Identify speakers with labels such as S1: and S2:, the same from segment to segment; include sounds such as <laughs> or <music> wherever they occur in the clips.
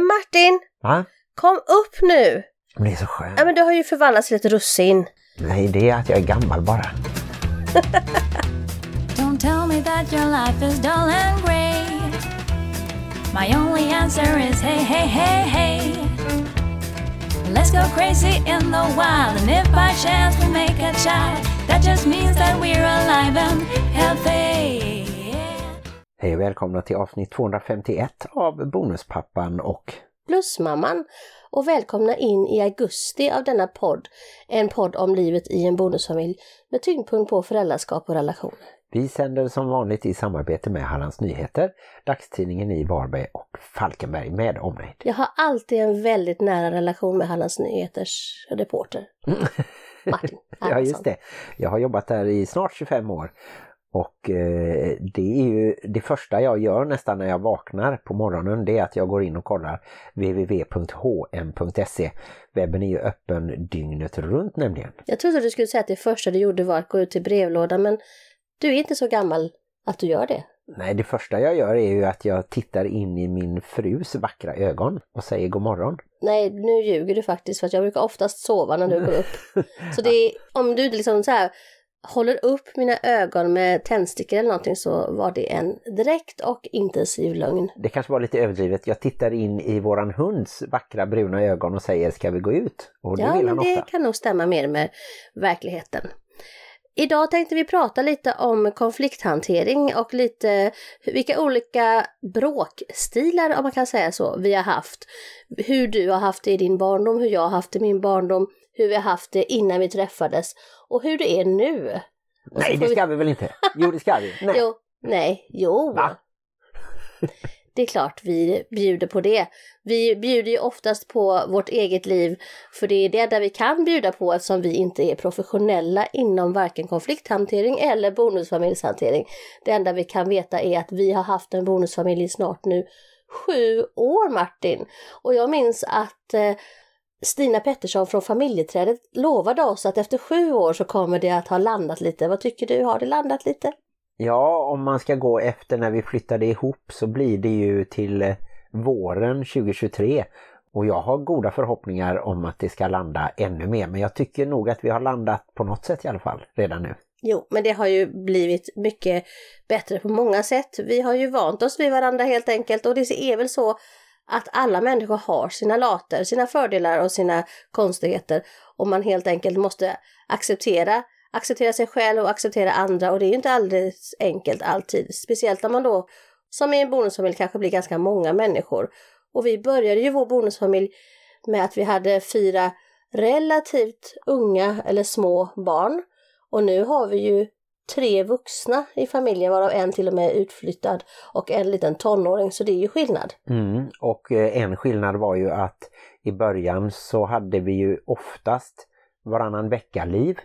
S1: Men Martin,
S2: Va?
S1: kom upp nu!
S2: Men det är så skönt.
S1: Ja men du har ju förvandlats till ett russin.
S2: Nej, det är att jag är gammal bara. <laughs>
S3: Don't tell me that your life is dull and grey. My only answer is hey, hey, hey, hey. Let's go crazy in the wild, and if by chance we make a child, that just means that we're alive and healthy.
S2: Hej och välkomna till avsnitt 251 av Bonuspappan och
S1: Plusmamman och välkomna in i augusti av denna podd. En podd om livet i en bonusfamilj med tyngdpunkt på föräldraskap och relationer.
S2: vi sänder som vanligt i samarbete med Hallands Nyheter, dagstidningen i Varberg och Falkenberg med omnejd.
S1: Jag har alltid en väldigt nära relation med Hallands Nyheters reporter. <laughs> Martin
S2: Ja
S1: Hermansson.
S2: just det. Jag har jobbat där i snart 25 år och eh, det är ju det första jag gör nästan när jag vaknar på morgonen det är att jag går in och kollar www.hm.se. Webben är ju öppen dygnet runt nämligen.
S1: Jag trodde du skulle säga att det första du gjorde var att gå ut till brevlådan men du är inte så gammal att du gör det.
S2: Nej, det första jag gör är ju att jag tittar in i min frus vackra ögon och säger god morgon.
S1: Nej, nu ljuger du faktiskt för att jag brukar oftast sova när du går upp. <laughs> Så det är, om du liksom så här håller upp mina ögon med tändstickor eller någonting så var det en direkt och intensiv lögn.
S2: Det kanske var lite överdrivet. Jag tittar in i våran hunds vackra bruna ögon och säger ska vi gå ut? Och det
S1: Ja,
S2: vill
S1: men
S2: han
S1: det
S2: ofta.
S1: kan nog stämma mer med verkligheten. Idag tänkte vi prata lite om konflikthantering och lite vilka olika bråkstilar, om man kan säga så, vi har haft. Hur du har haft det i din barndom, hur jag har haft det i min barndom, hur vi har haft det innan vi träffades och hur det är nu. Och
S2: Nej, det ska vi väl inte? Jo, det ska vi. <laughs> Nej.
S1: Jo, nej, jo.
S2: Va? <laughs>
S1: Det är klart vi bjuder på det. Vi bjuder ju oftast på vårt eget liv för det är det enda vi kan bjuda på eftersom vi inte är professionella inom varken konflikthantering eller bonusfamiljshantering. Det enda vi kan veta är att vi har haft en bonusfamilj snart nu sju år Martin. Och jag minns att eh, Stina Pettersson från familjeträdet lovade oss att efter sju år så kommer det att ha landat lite. Vad tycker du? Har det landat lite?
S2: Ja, om man ska gå efter när vi flyttade ihop så blir det ju till eh, våren 2023. Och jag har goda förhoppningar om att det ska landa ännu mer. Men jag tycker nog att vi har landat på något sätt i alla fall redan nu.
S1: Jo, men det har ju blivit mycket bättre på många sätt. Vi har ju vant oss vid varandra helt enkelt och det är väl så att alla människor har sina later, sina fördelar och sina konstigheter och man helt enkelt måste acceptera acceptera sig själv och acceptera andra och det är ju inte alldeles enkelt alltid. Speciellt när man då som i en bonusfamilj kanske blir ganska många människor. Och vi började ju vår bonusfamilj med att vi hade fyra relativt unga eller små barn och nu har vi ju tre vuxna i familjen varav en till och med är utflyttad och en liten tonåring så det är ju skillnad.
S2: Mm. Och eh, en skillnad var ju att i början så hade vi ju oftast varannan vecka-liv.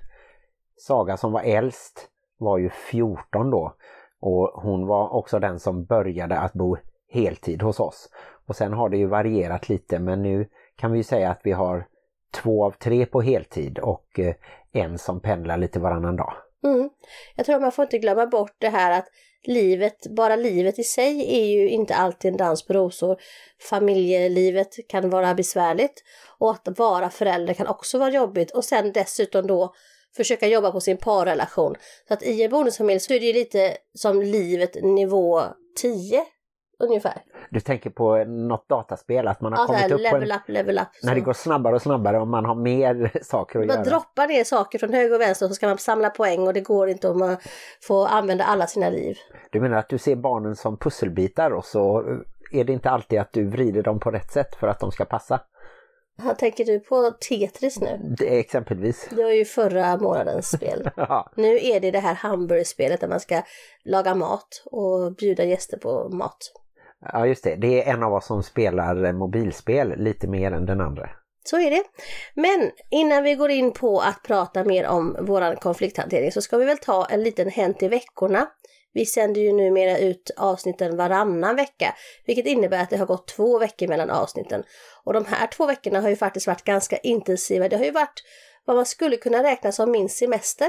S2: Saga som var äldst var ju 14 då och hon var också den som började att bo heltid hos oss. Och sen har det ju varierat lite men nu kan vi ju säga att vi har två av tre på heltid och eh, en som pendlar lite varannan dag.
S1: Mm. Jag tror man får inte glömma bort det här att livet, bara livet i sig är ju inte alltid en dans på rosor. Familjelivet kan vara besvärligt och att vara förälder kan också vara jobbigt och sen dessutom då försöka jobba på sin parrelation. Så att i en bonusfamilj så är det ju lite som livet nivå 10 ungefär.
S2: Du tänker på något dataspel att man har
S1: Ja,
S2: kommit upp på
S1: level
S2: en...
S1: up, level up.
S2: När det går snabbare och snabbare och man har mer <laughs> saker att
S1: Man
S2: göra.
S1: droppar ner saker från höger och vänster och så ska man samla poäng och det går inte om man får använda alla sina liv.
S2: Du menar att du ser barnen som pusselbitar och så är det inte alltid att du vrider dem på rätt sätt för att de ska passa?
S1: Tänker du på Tetris nu?
S2: Det är exempelvis.
S1: Det var ju förra månadens spel. <laughs>
S2: Ja,
S1: Nu är det det här hamburgerspelet där man ska laga mat och bjuda gäster på mat.
S2: Ja, just det. Det är en av oss som spelar mobilspel lite mer än den andra.
S1: Så är det. Men innan vi går in på att prata mer om våran konflikthantering så ska vi väl ta en liten Hänt i veckorna. Vi sänder ju numera ut avsnitten varannan vecka, vilket innebär att det har gått två veckor mellan avsnitten. Och de här två veckorna har ju faktiskt varit ganska intensiva. Det har ju varit vad man skulle kunna räkna som min semester.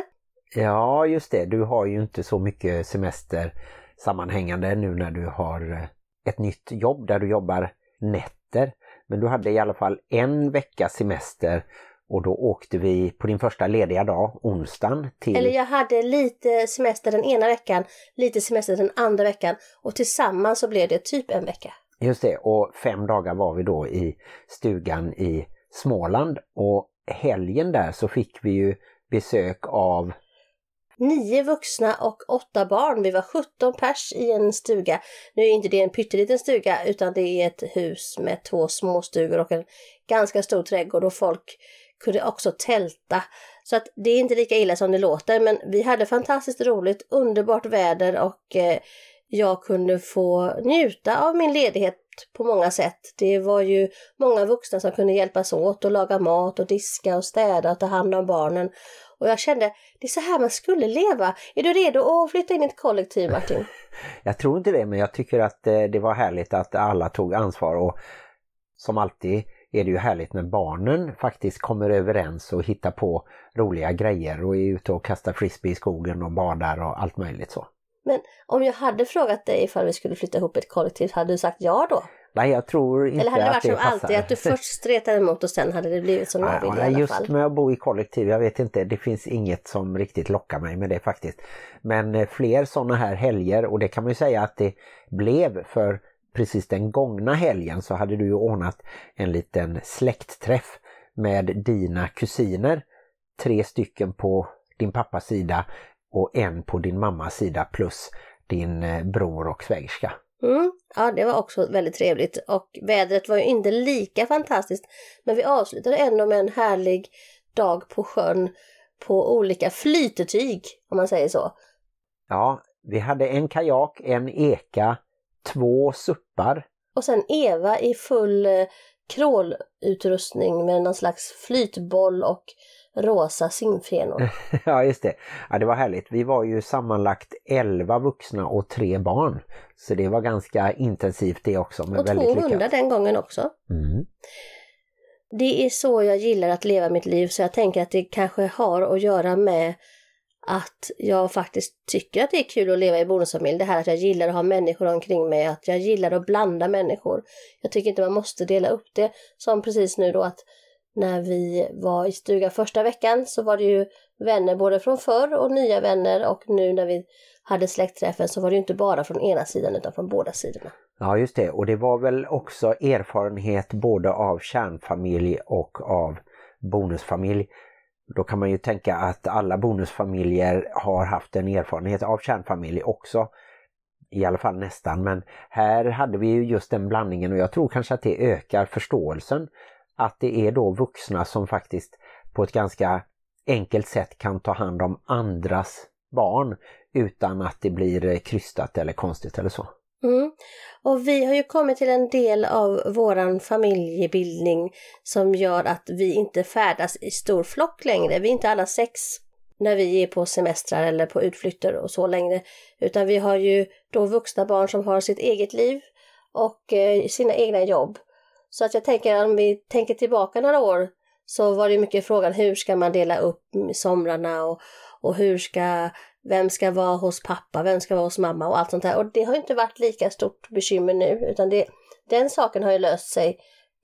S2: Ja, just det. Du har ju inte så mycket semester sammanhängande nu när du har eh, ett nytt jobb där du jobbar nätter. Men du hade i alla fall en veckas semester och då åkte vi på din första lediga dag, onsdagen, till...
S1: Eller jag hade lite semester den ena veckan, lite semester den andra veckan och tillsammans så blev det typ en vecka.
S2: Just det, och fem dagar var vi då i stugan i Småland och helgen där så fick vi ju besök av
S1: Nio vuxna och åtta barn. Vi var 17 pers i en stuga. Nu är inte det en pytteliten stuga utan det är ett hus med två småstugor och en ganska stor trädgård och folk kunde också tälta. Så att det är inte lika illa som det låter men vi hade fantastiskt roligt, underbart väder och eh, jag kunde få njuta av min ledighet på många sätt. Det var ju många vuxna som kunde hjälpas åt och laga mat och diska och städa och ta hand om barnen. Och jag kände, det är så här man skulle leva. Är du redo att flytta in i ett kollektiv Martin? <laughs>
S2: Jag tror inte det men jag tycker att eh, det var härligt att alla tog ansvar och som alltid är det ju härligt när barnen faktiskt kommer överens och hittar på roliga grejer och är ute och kastar frisbee i skogen och badar och allt möjligt så.
S1: Men om jag hade frågat dig ifall vi skulle flytta ihop ett kollektiv, hade du sagt ja då?
S2: Nej, jag tror inte
S1: Eller hade det varit
S2: det
S1: som
S2: passar.
S1: alltid, att du först stretade emot och sen hade det blivit som
S2: Ja,
S1: ville i alla
S2: just
S1: fall?
S2: med att bo i kollektiv, jag vet inte, det finns inget som riktigt lockar mig med det faktiskt. Men eh, fler sådana här helger och det kan man ju säga att det blev för precis den gångna helgen så hade du ju ordnat en liten släktträff med dina kusiner. Tre stycken på din pappas sida och en på din mammas sida plus din eh, bror och svägerska.
S1: Mm, ja, det var också väldigt trevligt och vädret var ju inte lika fantastiskt. Men vi avslutade ändå med en härlig dag på sjön på olika flytetyg, om man säger så.
S2: Ja, vi hade en kajak, en eka, två suppar
S1: Och sen Eva i full eh, krålutrustning med någon slags flytboll och rosa simfenor. <laughs>
S2: Ja just det. Ja, det var härligt. Vi var ju sammanlagt 11 vuxna och tre barn. Så det var ganska intensivt det också. Men
S1: Och två
S2: väldigt
S1: hundar
S2: lyckat.
S1: den gången också.
S2: Mm.
S1: Det är så jag gillar att leva mitt liv så jag tänker att det kanske har att göra med att jag faktiskt tycker att det är kul att leva i bonusfamilj. Det här att jag gillar att ha människor omkring mig, att jag gillar att blanda människor. Jag tycker inte man måste dela upp det som precis nu då att när vi var i stuga första veckan så var det ju vänner både från förr och nya vänner och nu när vi hade släktträffen så var det ju inte bara från ena sidan utan från båda sidorna.
S2: Ja just det. Och det var väl också erfarenhet både av kärnfamilj och av bonusfamilj. Då kan man ju tänka att alla bonusfamiljer har haft en erfarenhet av kärnfamilj också. I alla fall nästan. Men här hade vi ju just den blandningen och jag tror kanske att det ökar förståelsen. Att det är då vuxna som faktiskt på ett ganska enkelt sätt kan ta hand om andras barn utan att det blir eh, krystat eller konstigt eller så.
S1: Mm. Och vi har ju kommit till en del av våran familjebildning som gör att vi inte färdas i stor flock längre. Vi är inte alla sex när vi är på semestrar eller på utflykter och så längre. Utan vi har ju då vuxna barn som har sitt eget liv och eh, sina egna jobb. Så att jag tänker om vi tänker tillbaka några år så var det mycket frågan hur ska man dela upp somrarna och, och hur ska, vem ska vara hos pappa, vem ska vara hos mamma och allt sånt där. Och det har inte varit lika stort bekymmer nu utan det, den saken har ju löst sig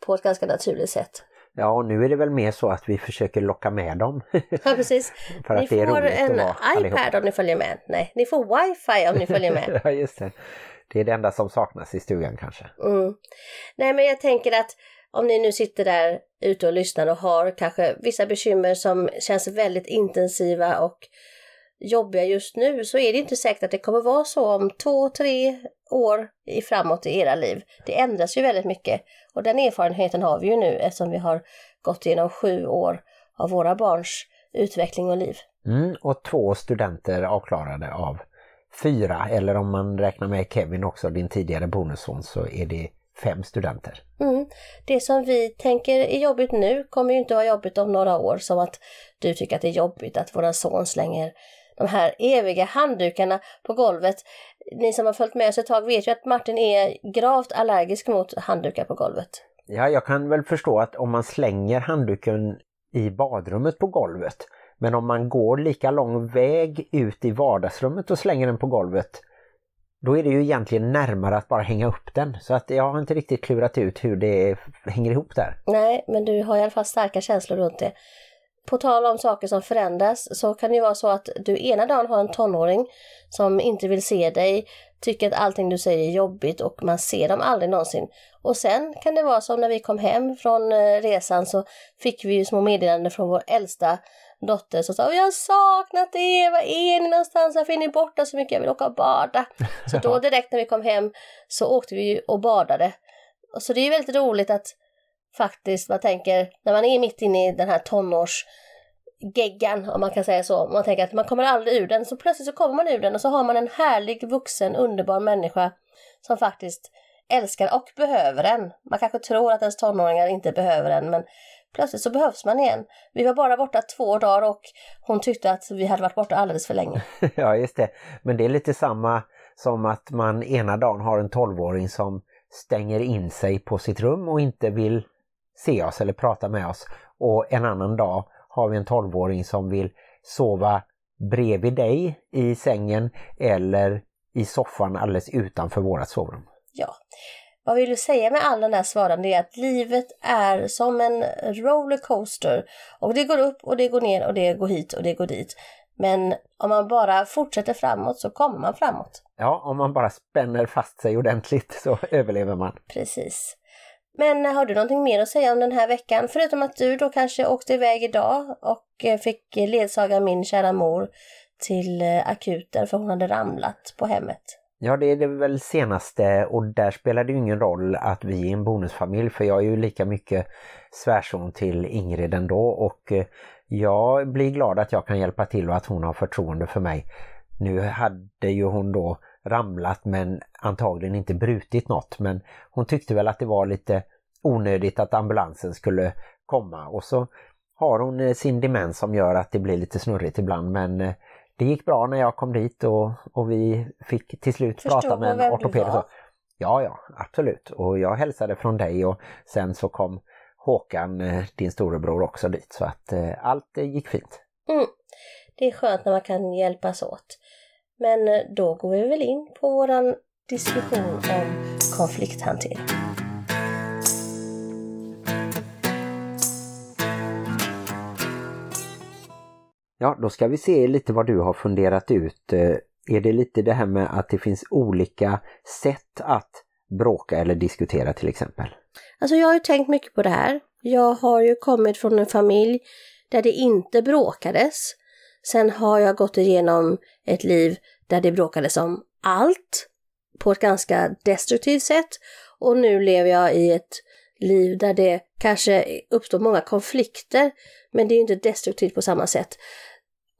S1: på ett ganska naturligt sätt.
S2: Ja, och nu är det väl mer så att vi försöker locka med dem.
S1: Ja, precis. <laughs>
S2: För att
S1: ni
S2: det är
S1: får
S2: roligt att
S1: en
S2: vara allihop.
S1: iPad om ni följer med. Nej, ni får wifi om ni följer med. <laughs>
S2: ja, just det. Det är det enda som saknas i stugan kanske.
S1: Mm. Nej, men jag tänker att om ni nu sitter där ute och lyssnar och har kanske vissa bekymmer som känns väldigt intensiva och jobbiga just nu så är det inte säkert att det kommer vara så om två, tre år i framåt i era liv. Det ändras ju väldigt mycket och den erfarenheten har vi ju nu eftersom vi har gått igenom sju år av våra barns utveckling och liv.
S2: Mm, och två studenter avklarade av fyra, eller om man räknar med Kevin också, din tidigare bonusson, så är det fem studenter.
S1: Mm. Det som vi tänker är jobbigt nu kommer ju inte vara jobbigt om några år som att du tycker att det är jobbigt att våran son slänger de här eviga handdukarna på golvet. Ni som har följt med oss ett tag vet ju att Martin är gravt allergisk mot handdukar på golvet.
S2: Ja, jag kan väl förstå att om man slänger handduken i badrummet på golvet, men om man går lika lång väg ut i vardagsrummet och slänger den på golvet, då är det ju egentligen närmare att bara hänga upp den. Så att jag har inte riktigt klurat ut hur det hänger ihop där.
S1: Nej, men du har i alla fall starka känslor runt det. På tal om saker som förändras så kan det ju vara så att du ena dagen har en tonåring som inte vill se dig, tycker att allting du säger är jobbigt och man ser dem aldrig någonsin. Och sen kan det vara som när vi kom hem från eh, resan så fick vi ju små meddelanden från vår äldsta dotter som sa jag har saknat er, var är ni någonstans? Varför är ni borta så mycket? Jag vill åka och bada. <laughs> Så då direkt när vi kom hem så åkte vi och badade. Och så det är ju väldigt roligt att faktiskt, man tänker, när man är mitt inne i den här tonårsgeggan, om man kan säga så, man tänker att man kommer aldrig ur den, så plötsligt så kommer man ur den och så har man en härlig, vuxen, underbar människa som faktiskt älskar och behöver en. Man kanske tror att ens tonåringar inte behöver en, men plötsligt så behövs man igen. Vi var bara borta två dagar och hon tyckte att vi hade varit borta alldeles för länge. <laughs>
S2: ja, just det. Men det är lite samma som att man ena dagen har en tolvåring som stänger in sig på sitt rum och inte vill se oss eller prata med oss. Och en annan dag har vi en tolvåring som vill sova bredvid dig i sängen eller i soffan alldeles utanför vårat sovrum.
S1: Ja, vad vill du säga med all den här svaran? Det är att livet är som en rollercoaster och det går upp och det går ner och det går hit och det går dit. Men om man bara fortsätter framåt så kommer man framåt.
S2: Ja, om man bara spänner fast sig ordentligt så överlever man.
S1: Precis. Men har du någonting mer att säga om den här veckan? Förutom att du då kanske åkte iväg idag och eh, fick ledsaga min kära mor till eh, akuten för hon hade ramlat på hemmet.
S2: Ja, det är det väl senaste och där spelar det ju ingen roll att vi är en bonusfamilj för jag är ju lika mycket svärson till Ingrid ändå och eh, jag blir glad att jag kan hjälpa till och att hon har förtroende för mig. Nu hade ju hon då ramlat men antagligen inte brutit något men hon tyckte väl att det var lite onödigt att ambulansen skulle komma och så har hon eh, sin demens som gör att det blir lite snurrigt ibland men eh, det gick bra när jag kom dit och, och vi fick till slut
S1: Förstår
S2: prata med en ortoped. Ja, ja, absolut. Och jag hälsade från dig och sen så kom Håkan, eh, din storebror, också dit. Så att eh, allt gick fint.
S1: Mm. Det är skönt när man kan hjälpas åt. Men eh, då går vi väl in på våran diskussion om konflikthantering.
S2: Ja, då ska vi se lite vad du har funderat ut. Eh, är det lite det här med att det finns olika sätt att bråka eller diskutera till exempel?
S1: Alltså jag har ju tänkt mycket på det här. Jag har ju kommit från en familj där det inte bråkades. Sen har jag gått igenom ett liv där det bråkades om allt på ett ganska destruktivt sätt. Och nu lever jag i ett liv där det kanske uppstår många konflikter, men det är inte destruktivt på samma sätt.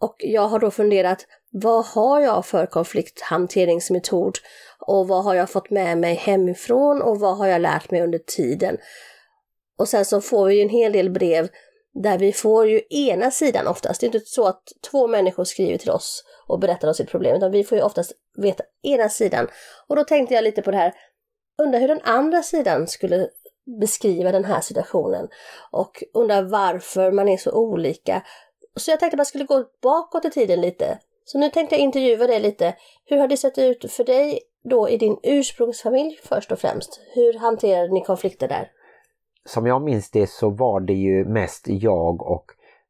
S1: Och jag har då funderat, vad har jag för konflikthanteringsmetod? Och vad har jag fått med mig hemifrån och vad har jag lärt mig under tiden? Och sen så får vi ju en hel del brev där vi får ju ena sidan oftast. Det är inte så att två människor skriver till oss och berättar om sitt problem, utan vi får ju oftast veta ena sidan. Och då tänkte jag lite på det här, undrar hur den andra sidan skulle beskriva den här situationen och undrar varför man är så olika. Så jag tänkte att man skulle gå bakåt i tiden lite. Så nu tänkte jag intervjua dig lite. Hur har det sett ut för dig då i din ursprungsfamilj först och främst? Hur hanterade ni konflikter där?
S2: Som jag minns det så var det ju mest jag och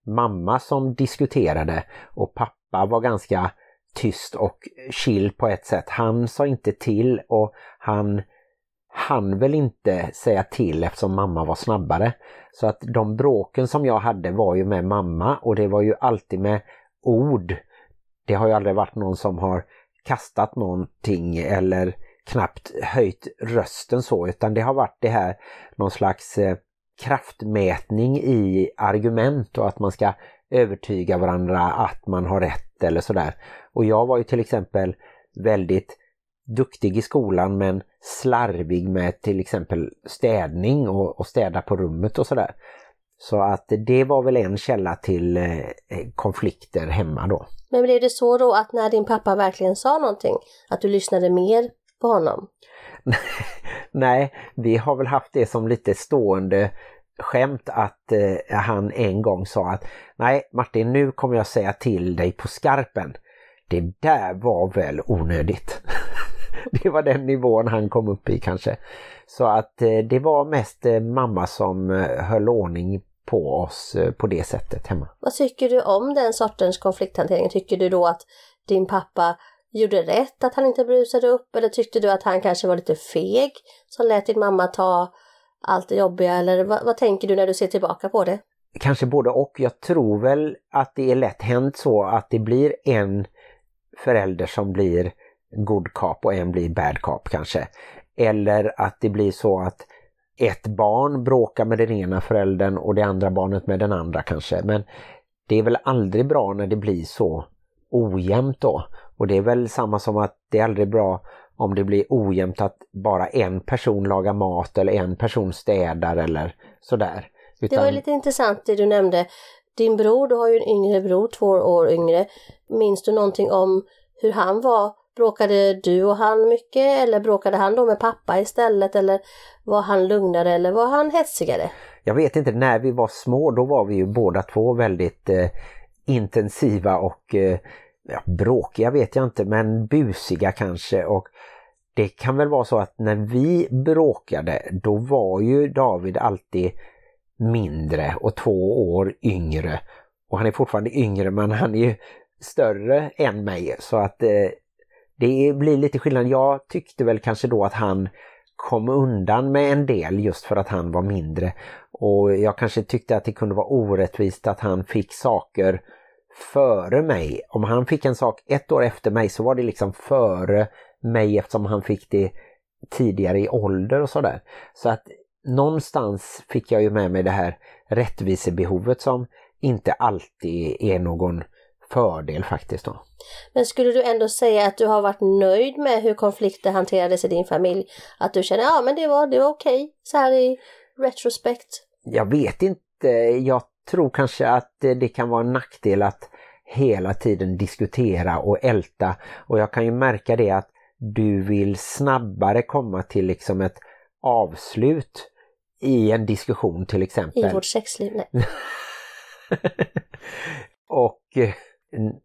S2: mamma som diskuterade och pappa var ganska tyst och chill på ett sätt. Han sa inte till och han han väl inte säga till eftersom mamma var snabbare. Så att de bråken som jag hade var ju med mamma och det var ju alltid med ord. Det har ju aldrig varit någon som har kastat någonting eller knappt höjt rösten så utan det har varit det här någon slags eh, kraftmätning i argument och att man ska övertyga varandra att man har rätt eller sådär. Och jag var ju till exempel väldigt duktig i skolan men slarvig med till exempel städning och, och städa på rummet och sådär. Så att det var väl en källa till eh, konflikter hemma då.
S1: Men blev det så då att när din pappa verkligen sa någonting, att du lyssnade mer på honom? <laughs>
S2: Nej, vi har väl haft det som lite stående skämt att eh, han en gång sa att nej Martin nu kommer jag säga till dig på skarpen. Det där var väl onödigt. <laughs> <laughs> det var den nivån han kom upp i kanske. Så att eh, det var mest eh, mamma som eh, höll ordning på oss på det sättet hemma.
S1: Vad tycker du om den sortens konflikthantering? Tycker du då att din pappa gjorde rätt att han inte brusade upp eller tyckte du att han kanske var lite feg som lät din mamma ta allt det jobbiga eller vad, vad tänker du när du ser tillbaka på det?
S2: Kanske både och. Jag tror väl att det är lätt hänt så att det blir en förälder som blir good cop och en blir bad cop kanske. Eller att det blir så att ett barn bråkar med den ena föräldern och det andra barnet med den andra kanske. Men det är väl aldrig bra när det blir så ojämnt då. Och det är väl samma som att det är aldrig bra om det blir ojämnt att bara en person lagar mat eller en person städar eller sådär.
S1: Det var lite intressant det du nämnde. Din bror, du har ju en yngre bror, två år yngre. Minns du någonting om hur han var? Bråkade du och han mycket eller bråkade han då med pappa istället eller var han lugnare eller var han hetsigare?
S2: Jag vet inte, när vi var små då var vi ju båda två väldigt eh, intensiva och eh, ja, bråkiga vet jag inte men busiga kanske och det kan väl vara så att när vi bråkade då var ju David alltid mindre och två år yngre. Och han är fortfarande yngre men han är ju större än mig så att eh, det blir lite skillnad. Jag tyckte väl kanske då att han kom undan med en del just för att han var mindre. Och jag kanske tyckte att det kunde vara orättvist att han fick saker före mig. Om han fick en sak ett år efter mig så var det liksom före mig eftersom han fick det tidigare i ålder och sådär. Så att någonstans fick jag ju med mig det här rättvisebehovet som inte alltid är någon fördel faktiskt. Då.
S1: Men skulle du ändå säga att du har varit nöjd med hur konflikter hanterades i din familj? Att du känner, ja men det var, det var okej okay, så här i retrospekt?
S2: Jag vet inte, jag tror kanske att det kan vara en nackdel att hela tiden diskutera och älta och jag kan ju märka det att du vill snabbare komma till liksom ett avslut i en diskussion till exempel.
S1: I vårt sexliv, nej. <laughs>
S2: och eh,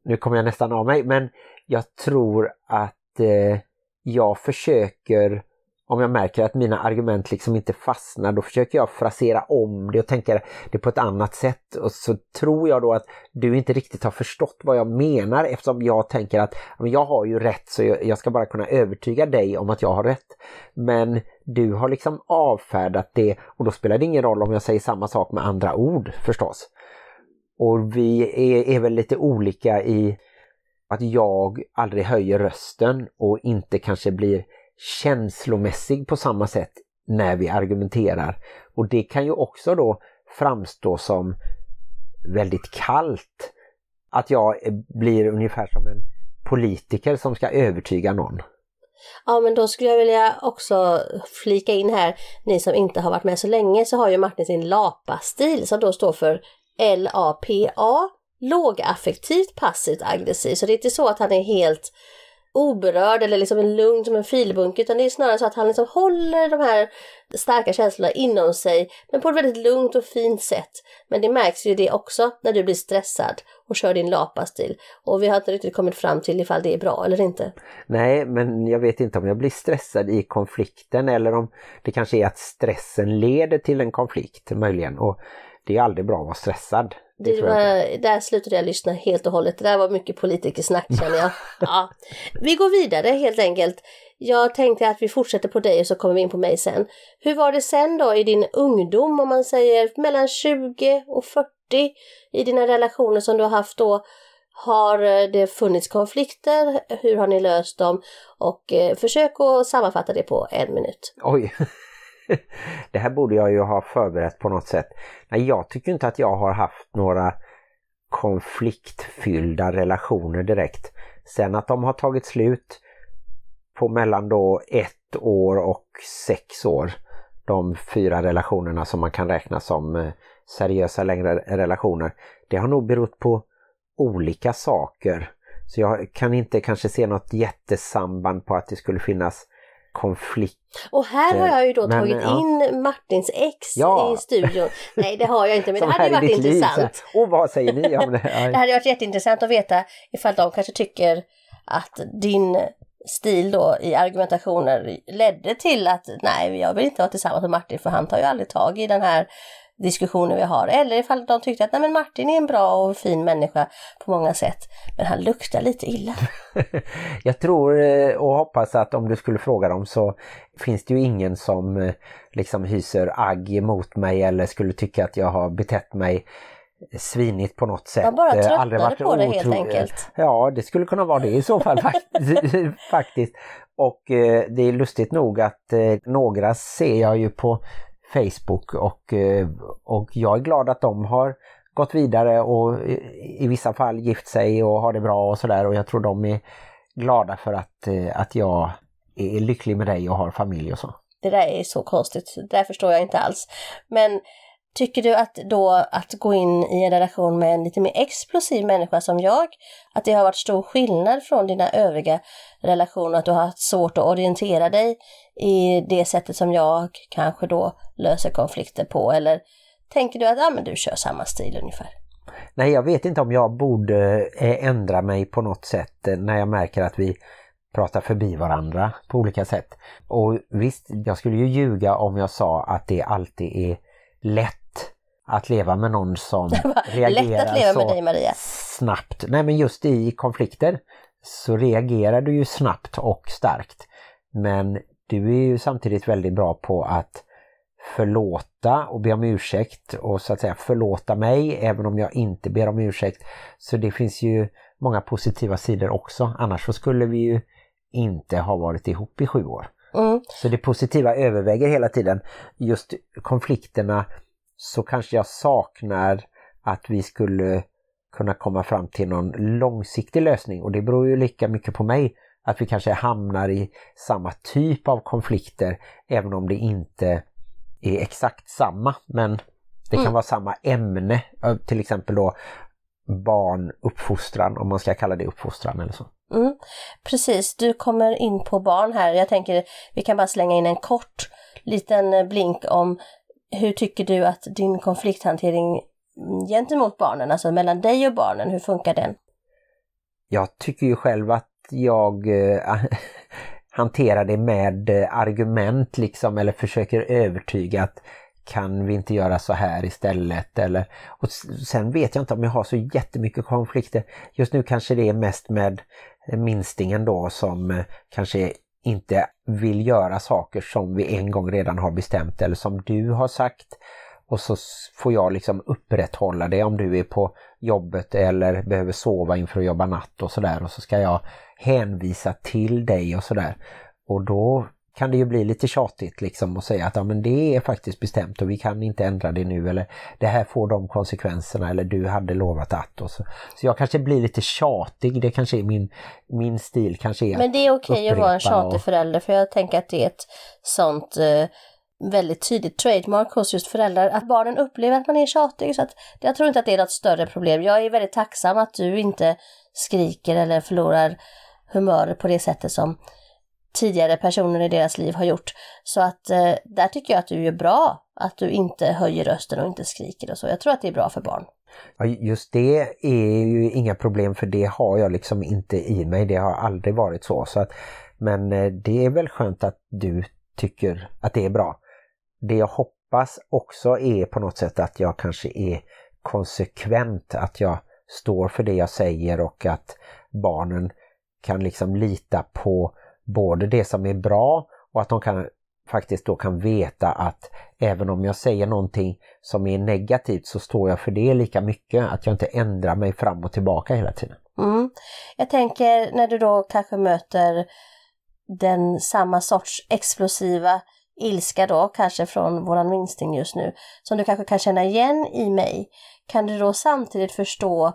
S2: nu kommer jag nästan av mig men jag tror att eh, jag försöker om jag märker att mina argument liksom inte fastnar då försöker jag frasera om det och tänka det på ett annat sätt och så tror jag då att du inte riktigt har förstått vad jag menar eftersom jag tänker att jag har ju rätt så jag ska bara kunna övertyga dig om att jag har rätt. Men du har liksom avfärdat det och då spelar det ingen roll om jag säger samma sak med andra ord förstås. Och vi är, är väl lite olika i att jag aldrig höjer rösten och inte kanske blir känslomässig på samma sätt när vi argumenterar. Och det kan ju också då framstå som väldigt kallt. Att jag blir ungefär som en politiker som ska övertyga någon.
S1: Ja men då skulle jag vilja också flika in här, ni som inte har varit med så länge så har ju Martin sin LAPA-stil som då står för L-A-P-A, lågaffektivt passivt aggressiv. Så det är inte så att han är helt oberörd eller liksom en lugn som en filbunke utan det är snarare så att han liksom håller de här starka känslorna inom sig men på ett väldigt lugnt och fint sätt. Men det märks ju det också när du blir stressad och kör din lapastil och vi har inte riktigt kommit fram till ifall det är bra eller inte.
S2: Nej men jag vet inte om jag blir stressad i konflikten eller om det kanske är att stressen leder till en konflikt möjligen och det är aldrig bra att vara stressad.
S1: Det var, där slutade jag lyssna helt och hållet. Det där var mycket politikersnack känner jag. <laughs> Ja. Vi går vidare helt enkelt. Jag tänkte att vi fortsätter på dig och så kommer vi in på mig sen. Hur var det sen då i din ungdom om man säger mellan 20 och 40 i dina relationer som du har haft då? Har det funnits konflikter? Hur har ni löst dem? Och eh, försök att sammanfatta det på en minut.
S2: Oj! <laughs> <laughs> det här borde jag ju ha förberett på något sätt. Nej, jag tycker inte att jag har haft några konfliktfyllda relationer direkt. Sen att de har tagit slut på mellan då ett år och sex år. De fyra relationerna som man kan räkna som eh, seriösa längre relationer. Det har nog berott på olika saker. Så jag kan inte kanske se något jättesamband på att det skulle finnas konflikt.
S1: Och här har jag ju då men, tagit ja. in Martins ex ja. i studion. Nej det har jag inte men <laughs> det hade ju varit intressant.
S2: och vad säger ni om det? <laughs>
S1: det hade varit jätteintressant att veta ifall de kanske tycker att din stil då i argumentationer ledde till att nej, jag vill inte vara tillsammans med Martin för han tar ju aldrig tag i den här diskussionen vi har. Eller ifall de tyckte att nej, men Martin är en bra och fin människa på många sätt, men han luktar lite illa. <laughs>
S2: jag tror eh, och hoppas att om du skulle fråga dem så finns det ju ingen som eh, liksom hyser agg emot mig eller skulle tycka att jag har betett mig svinigt på något sätt.
S1: Man bara eh, tröttnade varit på det helt enkelt.
S2: Ja, det skulle kunna vara det i så fall <laughs> faktiskt. Och eh, det är lustigt nog att eh, några ser jag ju på Facebook och, eh, och jag är glad att de har gått vidare och i, vissa fall gift sig och har det bra och sådär och jag tror de är glada för att, eh, att jag är lycklig med dig och har familj och så.
S1: Det där är så konstigt, det förstår jag inte alls. Men Tycker du att då att gå in i en relation med en lite mer explosiv människa som jag, att det har varit stor skillnad från dina övriga relationer, att du har haft svårt att orientera dig i det sättet som jag kanske då löser konflikter på? Eller tänker du att ah, men du kör samma stil ungefär?
S2: Nej, jag vet inte om jag borde eh, ändra mig på något sätt eh, när jag märker att vi pratar förbi varandra på olika sätt. Och visst, jag skulle ju ljuga om jag sa att det alltid är lätt att leva med någon som <laughs> reagerar
S1: med dig Maria.
S2: snabbt. Nej men just i konflikter så reagerar du ju snabbt och starkt. Men du är ju samtidigt väldigt bra på att förlåta och be om ursäkt och så att säga förlåta mig även om jag inte ber om ursäkt. Så det finns ju många positiva sidor också. Annars så skulle vi ju inte ha varit ihop i sju år. Mm. Så det positiva överväger hela tiden. Just konflikterna så kanske jag saknar att vi skulle kunna komma fram till någon långsiktig lösning och det beror ju lika mycket på mig att vi kanske hamnar i samma typ av konflikter även om det inte är exakt samma men det kan mm. vara samma ämne, till exempel då barnuppfostran om man ska kalla det uppfostran eller så.
S1: Mm, precis, du kommer in på barn här. Jag tänker vi kan bara slänga in en kort liten blink om hur tycker du att din konflikthantering mm, gentemot barnen, alltså mellan dig och barnen, hur funkar den?
S2: Jag tycker ju själv att jag äh, <laughs> hanterar det med eh, argument liksom eller försöker övertyga att kan vi inte göra så här istället eller och sen vet jag inte om jag har så jättemycket konflikter. Just nu kanske det är mest med minstingen då som eh, kanske inte vill göra saker som vi en gång redan har bestämt eller som du har sagt. Och så får jag liksom upprätthålla det om du är på jobbet eller behöver sova inför att jobba natt och sådär. Och så ska jag hänvisa till dig och sådär. Och då kan det ju bli lite tjatigt liksom att säga att ja, men det är faktiskt bestämt och vi kan inte ändra det nu eller det här får de konsekvenserna eller du hade lovat att. Och så. så jag kanske blir lite tjatig, det kanske är min, min stil. Kanske är
S1: men det är okej okay att vara en tjatig och... förälder för jag tänker att det är ett sånt eh, väldigt tydligt trademark hos just föräldrar att barnen upplever att man är tjatig. Så att jag tror inte att det är något större problem. Jag är väldigt tacksam att du inte skriker eller förlorar humöret på det sättet som tidigare personer i deras liv har gjort. Så att eh, där tycker jag att du är bra, att du inte höjer rösten och inte skriker och så. Jag tror att det är bra för barn.
S2: Ja, just det är ju inga problem för det har jag liksom inte i mig. Det har aldrig varit så. så att, men eh, det är väl skönt att du tycker att det är bra. Det jag hoppas också är på något sätt att jag kanske är konsekvent, att jag står för det jag säger och att barnen kan liksom lita på både det som är bra och att de kan faktiskt då kan veta att även om jag säger någonting som är negativt så står jag för det lika mycket, att jag inte ändrar mig fram och tillbaka hela tiden.
S1: Mm. Jag tänker när du då kanske möter den samma sorts explosiva ilska då, kanske från våran minsting just nu, som du kanske kan känna igen i mig, kan du då samtidigt förstå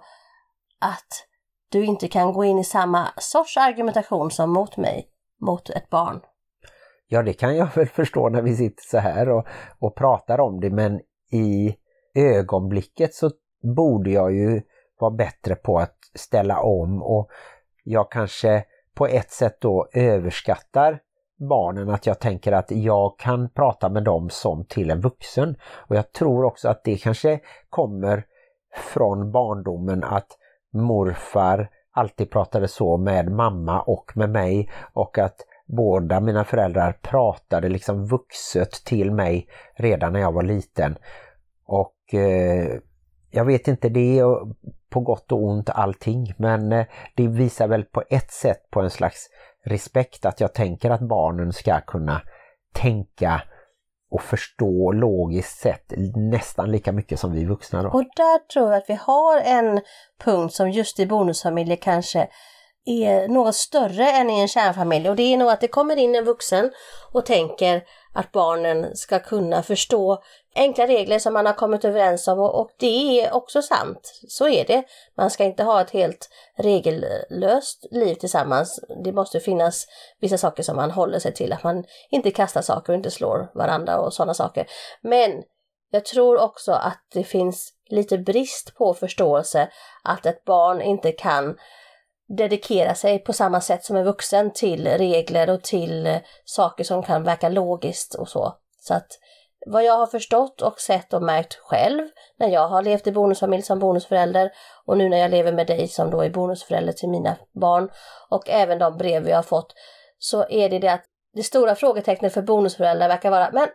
S1: att du inte kan gå in i samma sorts argumentation som mot mig mot ett barn.
S2: Ja, det kan jag <laughs> väl förstå när vi sitter så här och, och pratar om det, men i ögonblicket så borde jag ju vara bättre på att ställa om och jag kanske på ett sätt då överskattar barnen att jag tänker att jag kan prata med dem som till en vuxen. Och jag tror också att det kanske kommer från barndomen att morfar alltid pratade så med mamma och med mig och att båda mina föräldrar pratade liksom vuxet till mig redan när jag var liten. Och eh, jag vet inte, det är på gott och ont allting men eh, det visar väl på ett sätt på en slags respekt att jag tänker att barnen ska kunna tänka och förstå logiskt sett nästan lika mycket som vi vuxna. Då.
S1: Och där tror jag att vi har en punkt som just i bonusfamiljer kanske är något större än i en kärnfamilj och det är nog att det kommer in en vuxen och tänker att barnen ska kunna förstå enkla regler som man har kommit överens om och, och det är också sant. Så är det. Man ska inte ha ett helt regellöst liv tillsammans. Det måste finnas vissa saker som man håller sig till, att man inte kastar saker och inte slår varandra och sådana saker. Men jag tror också att det finns lite brist på förståelse att ett barn inte kan dedikera sig på samma sätt som en vuxen till regler och till saker som kan verka logiskt och så. Så att vad jag har förstått och sett och märkt själv när jag har levt i bonusfamilj som bonusförälder och nu när jag lever med dig som då är bonusförälder till mina barn och även de brev vi har fått så är det det att det stora frågetecknet för bonusföräldrar verkar vara men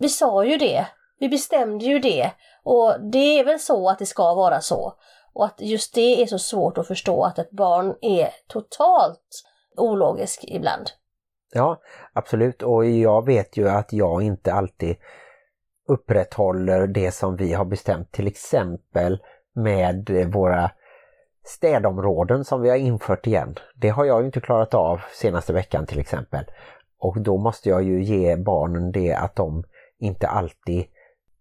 S1: vi sa ju det, vi bestämde ju det och det är väl så att det ska vara så. Och att just det är så svårt att förstå att ett barn är totalt ologisk ibland.
S2: Ja, absolut. Och jag vet ju att jag inte alltid upprätthåller det som vi har bestämt. Till exempel med våra städområden som vi har infört igen. Det har jag inte klarat av senaste veckan till exempel. Och då måste jag ju ge barnen det att de inte alltid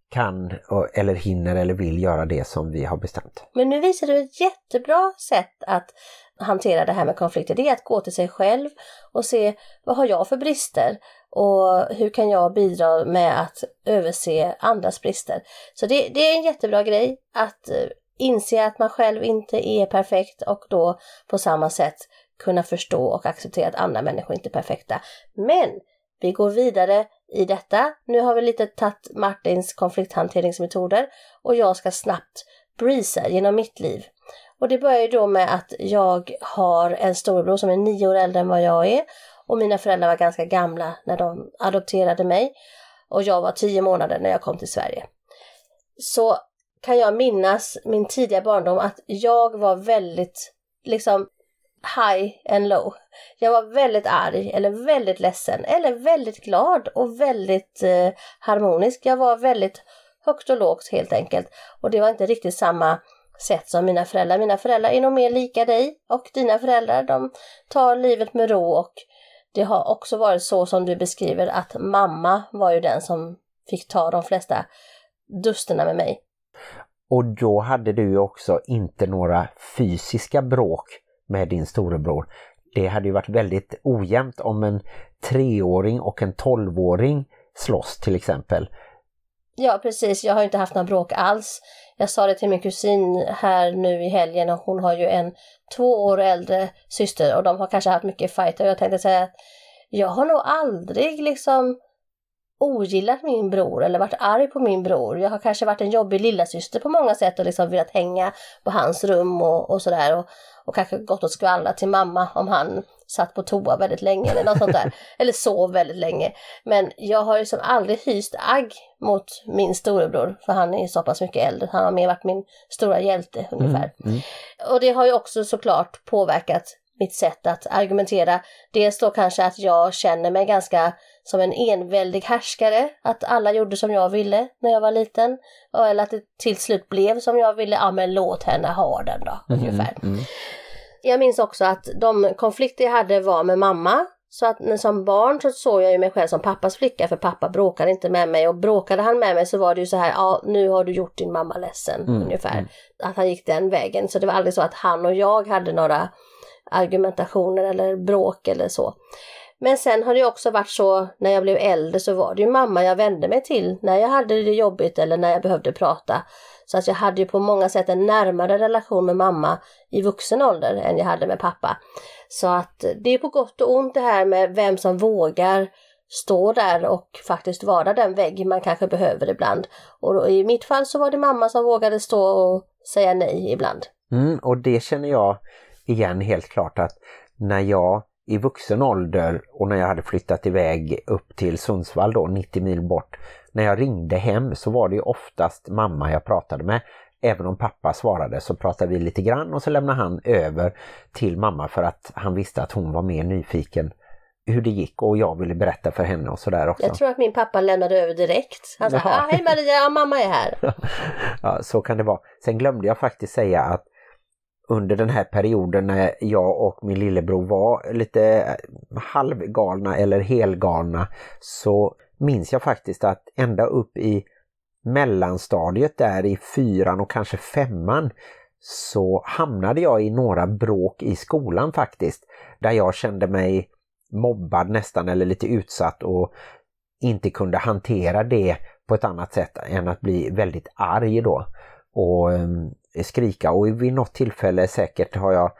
S2: kan eller hinner eller vill göra det som vi har bestämt.
S1: Men nu visar du ett jättebra sätt att hantera det här med konflikter. Det är att gå till sig själv och se vad har jag för brister och hur kan jag bidra med att överse andras brister. Så det, det är en jättebra grej att eh, inse att man själv inte är perfekt och då på samma sätt kunna förstå och acceptera att andra människor inte är perfekta. Men vi går vidare i detta. Nu har vi lite tagit Martins konflikthanteringsmetoder och jag ska snabbt breeza genom mitt liv. Och det börjar ju då med att jag har en storebror som är nio år äldre än vad jag är och mina föräldrar var ganska gamla när de adopterade mig och jag var tio månader när jag kom till Sverige. Så kan jag minnas min tidiga barndom att jag var väldigt liksom high and low. Jag var väldigt arg eller väldigt ledsen eller väldigt glad och väldigt eh, harmonisk. Jag var väldigt högt och lågt helt enkelt. Och det var inte riktigt samma sätt som mina föräldrar. Mina föräldrar är nog mer lika dig och dina föräldrar. De tar livet med ro och det har också varit så som du beskriver att mamma var ju den som fick ta de flesta dusterna med mig.
S2: Och då hade du ju också inte några fysiska bråk med din storebror. Det hade ju varit väldigt ojämnt om en treåring och en tolvåring slåss till exempel.
S1: Ja precis, jag har inte haft några bråk alls. Jag sa det till min kusin här nu i helgen och hon har ju en två år äldre syster och de har kanske haft mycket fighter och jag tänkte säga att jag har nog aldrig liksom ogillat min bror eller varit arg på min bror. Jag har kanske varit en jobbig lillasyster på många sätt och liksom velat hänga på hans rum och, och sådär. Och, och kanske gått och skvallrat till mamma om han satt på toa väldigt länge eller något sånt där. <laughs> eller sov väldigt länge. Men jag har liksom aldrig hyst agg mot min storebror för han är så pass mycket äldre. Han har mer varit min stora hjälte ungefär. Mm, mm. Och det har ju också såklart påverkat mitt sätt att argumentera. Dels då kanske att jag känner mig ganska som en enväldig härskare, att alla gjorde som jag ville när jag var liten. Eller att det till slut blev som jag ville, ja men låt henne ha den då, mm, ungefär. Mm. Jag minns också att de konflikter jag hade var med mamma. Så att som barn så såg jag ju mig själv som pappas flicka för pappa bråkade inte med mig och bråkade han med mig så var det ju så här, ja nu har du gjort din mamma ledsen mm, ungefär. Mm. Att han gick den vägen. Så det var aldrig så att han och jag hade några argumentationer eller bråk eller så. Men sen har det också varit så när jag blev äldre så var det ju mamma jag vände mig till när jag hade det jobbigt eller när jag behövde prata. Så att jag hade ju på många sätt en närmare relation med mamma i vuxen ålder än jag hade med pappa. Så att det är på gott och ont det här med vem som vågar stå där och faktiskt vara den vägg man kanske behöver ibland. Och i mitt fall så var det mamma som vågade stå och säga nej ibland.
S2: Mm, och det känner jag igen helt klart att när jag i vuxen ålder och när jag hade flyttat iväg upp till Sundsvall då 90 mil bort. När jag ringde hem så var det oftast mamma jag pratade med. Även om pappa svarade så pratade vi lite grann och så lämnade han över till mamma för att han visste att hon var mer nyfiken hur det gick och jag ville berätta för henne och sådär också.
S1: Jag tror att min pappa lämnade över direkt. Han sa, ah, hej Maria, mamma är här. <laughs>
S2: ja, så kan det vara. Sen glömde jag faktiskt säga att under den här perioden när jag och min lillebror var lite eh, halvgalna eller helgalna så minns jag faktiskt att ända upp i mellanstadiet där i fyran och kanske femman så hamnade jag i några bråk i skolan faktiskt. Där jag kände mig mobbad nästan eller lite utsatt och inte kunde hantera det på ett annat sätt än att bli väldigt arg då. Och ehm, skrika och vid något tillfälle säkert har jag,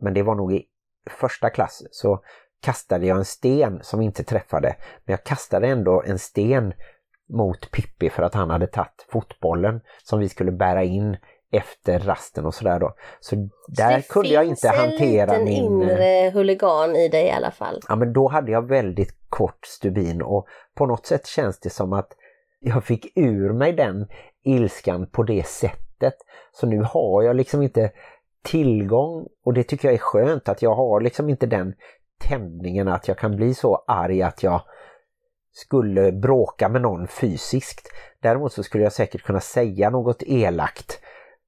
S2: men det var nog i första klass, så kastade jag en sten som inte träffade. Men jag kastade ändå en sten mot Pippi för att han hade tagit fotbollen som vi skulle bära in efter rasten och sådär då. Så där
S1: det
S2: kunde jag inte
S1: finns
S2: hantera
S1: en liten
S2: min...
S1: inre huligan i dig i alla fall.
S2: Ja men då hade jag väldigt kort stubin och på något sätt känns det som att jag fick ur mig den ilskan på det sättet. Så nu har jag liksom inte tillgång och det tycker jag är skönt att jag har liksom inte den tändningen att jag kan bli så arg att jag skulle bråka med någon fysiskt. Däremot så skulle jag säkert kunna säga något elakt.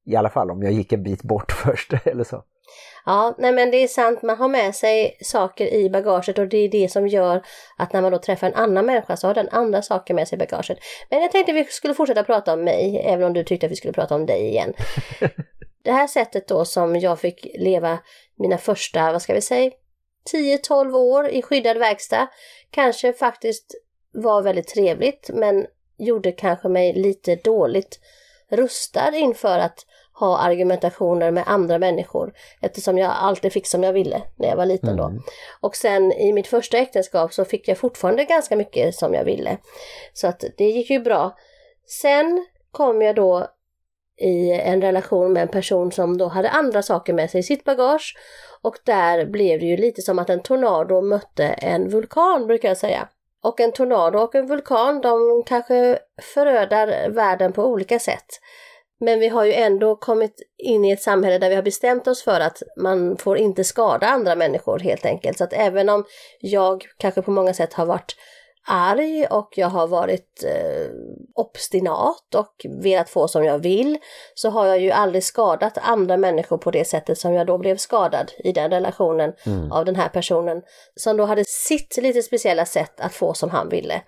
S2: I alla fall om jag gick en bit bort <laughs> först eller så.
S1: Ja, nej men det är sant, man har med sig saker i bagaget och det är det som gör att när man då träffar en annan människa så har den andra saker med sig i bagaget. Men jag tänkte vi skulle fortsätta prata om mig, även om du tyckte att vi skulle prata om dig igen. <laughs> det här sättet då som jag fick leva mina första, vad ska vi säga, 10-12 år i skyddad verkstad kanske faktiskt var väldigt trevligt men gjorde kanske mig lite dåligt rustad inför att ha argumentationer med andra människor eftersom jag alltid fick som jag ville när jag var liten då.
S2: Mm.
S1: Och sen i mitt första äktenskap så fick jag fortfarande ganska mycket som jag ville. Så att det gick ju bra. Sen kom jag då i en relation med en person som då hade andra saker med sig i sitt bagage och där blev det ju lite som att en tornado mötte en vulkan brukar jag säga. Och en tornado och en vulkan de kanske förödar världen på olika sätt. Men vi har ju ändå kommit in i ett samhälle där vi har bestämt oss för att man får inte skada andra människor helt enkelt. Så att även om jag kanske på många sätt har varit arg och jag har varit eh, obstinat och velat få som jag vill så har jag ju aldrig skadat andra människor på det sättet som jag då blev skadad i den relationen
S2: Mm.
S1: av den här personen som då hade sitt lite speciella sätt att få som han ville.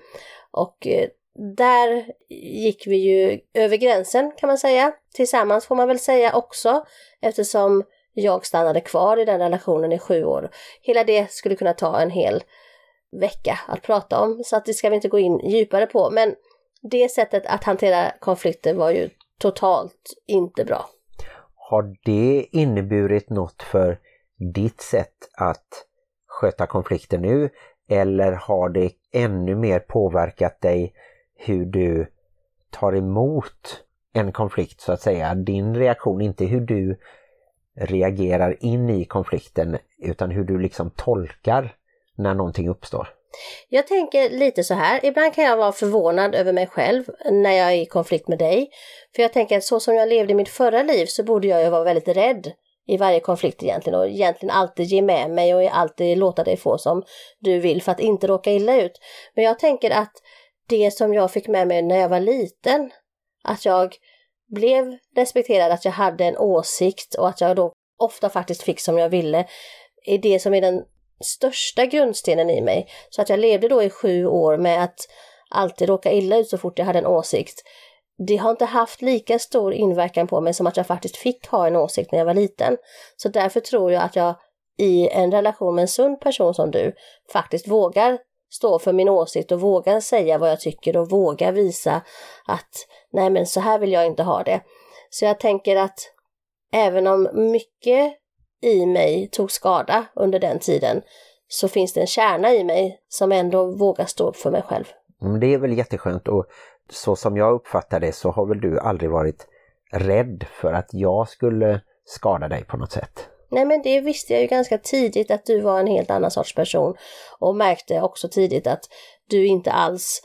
S1: Och eh, där gick vi ju över gränsen kan man säga. Tillsammans får man väl säga också eftersom jag stannade kvar i den relationen i sju år. Hela det skulle kunna ta en hel vecka att prata om så att det ska vi inte gå in djupare på. Men det sättet att hantera konflikter var ju totalt inte bra.
S2: Har det inneburit något för ditt sätt att sköta konflikter nu? Eller har det ännu mer påverkat dig hur du tar emot en konflikt så att säga? Din reaktion, inte hur du reagerar in i konflikten utan hur du liksom tolkar när någonting uppstår.
S1: Jag tänker lite så här, ibland kan jag vara förvånad över mig själv när jag är i konflikt med dig. För jag tänker att så som jag levde i mitt förra liv så borde jag ju vara väldigt rädd i varje konflikt egentligen och egentligen alltid ge med mig och alltid låta dig få som du vill för att inte råka illa ut. Men jag tänker att det som jag fick med mig när jag var liten, att jag blev respekterad, att jag hade en åsikt och att jag då ofta faktiskt fick som jag ville, är det som är den största grundstenen i mig. Så att jag levde då i sju år med att alltid råka illa ut så fort jag hade en åsikt. Det har inte haft lika stor inverkan på mig som att jag faktiskt fick ha en åsikt när jag var liten. Så därför tror jag att jag i en relation med en sund person som du faktiskt vågar stå för min åsikt och våga säga vad jag tycker och våga visa att nej men så här vill jag inte ha det. Så jag tänker att även om mycket i mig tog skada under den tiden så finns det en kärna i mig som ändå vågar stå upp för mig själv.
S2: Mm, det är väl jätteskönt och så som jag uppfattar det så har väl du aldrig varit rädd för att jag skulle skada dig på något sätt?
S1: Nej men det visste jag ju ganska tidigt att du var en helt annan sorts person. Och märkte också tidigt att du inte alls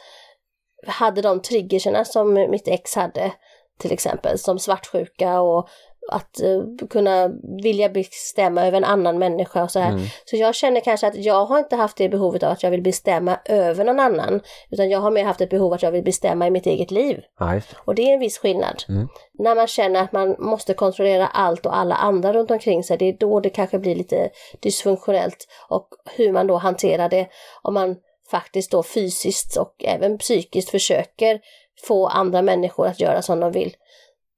S1: hade de triggerserna som mitt ex hade till exempel som svartsjuka och att uh, kunna vilja bestämma över en annan människa och så här.
S2: Mm.
S1: Så jag känner kanske att jag har inte haft det behovet av att jag vill bestämma över någon annan utan jag har mer haft ett behov att jag vill bestämma i mitt eget liv.
S2: Det.
S1: Och det är en viss skillnad.
S2: Mm.
S1: När man känner att man måste kontrollera allt och alla andra runt omkring sig, det är då det kanske blir lite dysfunktionellt och hur man då hanterar det. Om man faktiskt då fysiskt och även psykiskt försöker få andra människor att göra som de vill.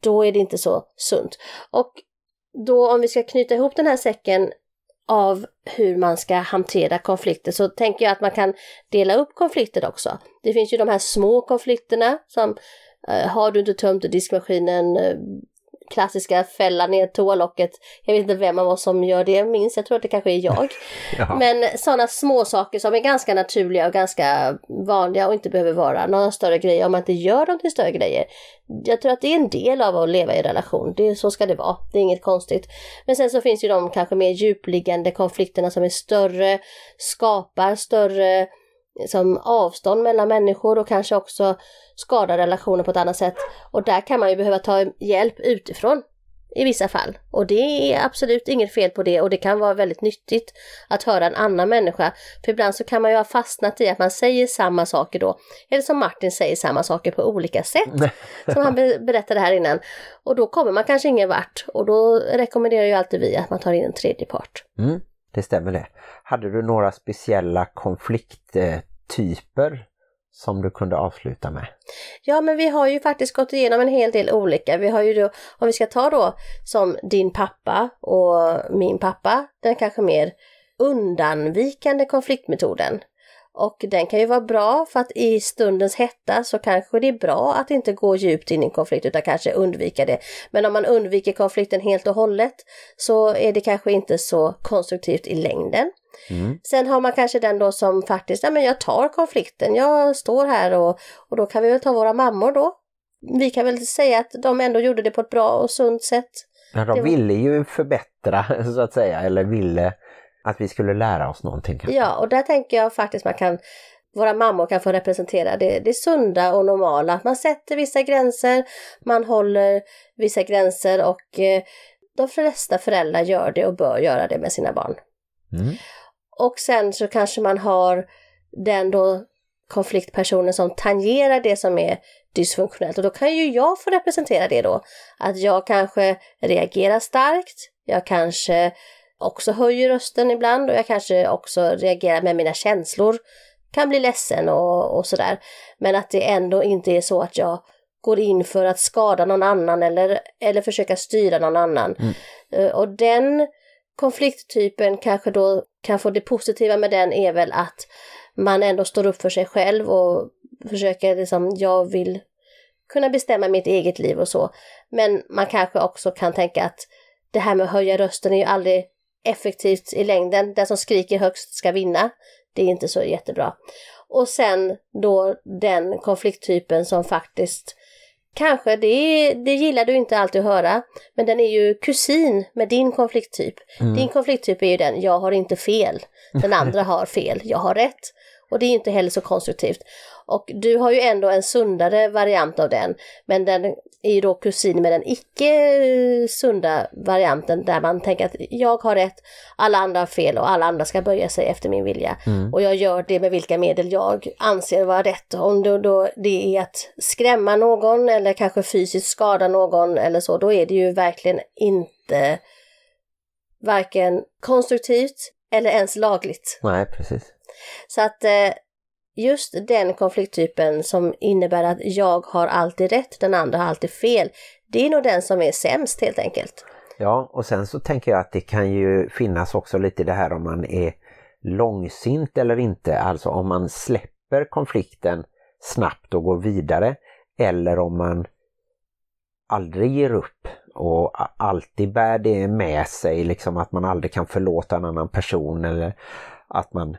S1: Då är det inte så sunt. Och då om vi ska knyta ihop den här säcken av hur man ska hantera konflikter så tänker jag att man kan dela upp konflikter också. Det finns ju de här små konflikterna som eh, har du inte tömt diskmaskinen, eh, klassiska fälla ner toalocket. Jag vet inte vem av oss som gör det minst, jag tror att det kanske är jag. <laughs>
S2: Ja.
S1: Men sådana små saker som är ganska naturliga och ganska vanliga och inte behöver vara några större grejer om man inte gör dem till större grejer. Jag tror att det är en del av att leva i relation, det, så ska det vara, det är inget konstigt. Men sen så finns ju de kanske mer djupliggande konflikterna som är större, skapar större som avstånd mellan människor och kanske också skadar relationer på ett annat sätt. Och där kan man ju behöva ta hjälp utifrån i vissa fall. Och det är absolut inget fel på det och det kan vara väldigt nyttigt att höra en annan människa. För ibland så kan man ju ha fastnat i att man säger samma saker då. Eller som Martin säger samma saker på olika sätt. Som han be- berättade här innan. Och då kommer man kanske ingen vart. Och då rekommenderar ju alltid vi att man tar in en tredje part.
S2: Mm, det stämmer det. Hade du några speciella konflikttyper som du kunde avsluta med?
S1: Ja, men vi har ju faktiskt gått igenom en hel del olika. Vi har ju då, om vi ska ta då som din pappa och min pappa, den kanske mer undanvikande konfliktmetoden. Och den kan ju vara bra för att i stundens hetta så kanske det är bra att inte gå djupt in i en konflikt utan kanske undvika det. Men om man undviker konflikten helt och hållet så är det kanske inte så konstruktivt i längden.
S2: Mm.
S1: Sen har man kanske den då som faktiskt, ja men jag tar konflikten, jag står här och, och då kan vi väl ta våra mammor då. Vi kan väl säga att de ändå gjorde det på ett bra och sunt sätt.
S2: Ja,
S1: Det
S2: de ville ju förbättra <laughs> så att säga, eller ville att vi skulle lära oss någonting.
S1: Ja, och där tänker jag faktiskt man kan, våra mammor kan få representera det, det sunda och normala. Att man sätter vissa gränser, man håller vissa gränser och eh, de flesta föräldrar gör det och bör göra det med sina barn.
S2: Mm.
S1: Och sen så kanske man har den då konfliktpersonen som tangerar det som är dysfunktionellt. Och då kan ju jag få representera det då. Att jag kanske reagerar starkt, jag kanske också höjer rösten ibland och jag kanske också reagerar med mina känslor. Kan bli ledsen och, och sådär. Men att det ändå inte är så att jag går in för att skada någon annan eller, eller försöka styra någon annan. Eh, Och den konflikttypen kanske då kan få det positiva med den är väl att man ändå står upp för sig själv och försöker liksom, jag vill kunna bestämma mitt eget liv och så. Men man kanske också kan tänka att det här med att höja rösten är ju aldrig effektivt i längden. Den som skriker högst ska vinna. Det är inte så jättebra. Och sen då den konflikttypen som faktiskt Kanske, det, det gillar du inte alltid att höra, men den är ju kusin med din konflikttyp. Din konflikttyp är ju den, jag har inte fel, den andra har fel, jag har rätt. Och det är inte heller så konstruktivt. Och du har ju ändå en sundare variant av den, men den är ju då kusin med den icke eh, sunda varianten där man tänker att jag har rätt, alla andra har fel och alla andra ska böja sig efter min vilja. Och jag gör det med vilka medel jag anser vara rätt. Om det, då det är att skrämma någon eller kanske fysiskt skada någon eller så, då är det ju verkligen inte varken konstruktivt eller ens lagligt.
S2: Nej, precis.
S1: Så att eh, just den konflikttypen som innebär att jag har alltid rätt, den andra har alltid fel, det är nog den som är sämst helt enkelt.
S2: Ja, och sen så tänker jag att det kan ju finnas också lite det här om man är långsint eller inte. Alltså om man släpper konflikten snabbt och går vidare eller om man aldrig ger upp och alltid bär det med sig, liksom att man aldrig kan förlåta en annan person eller att man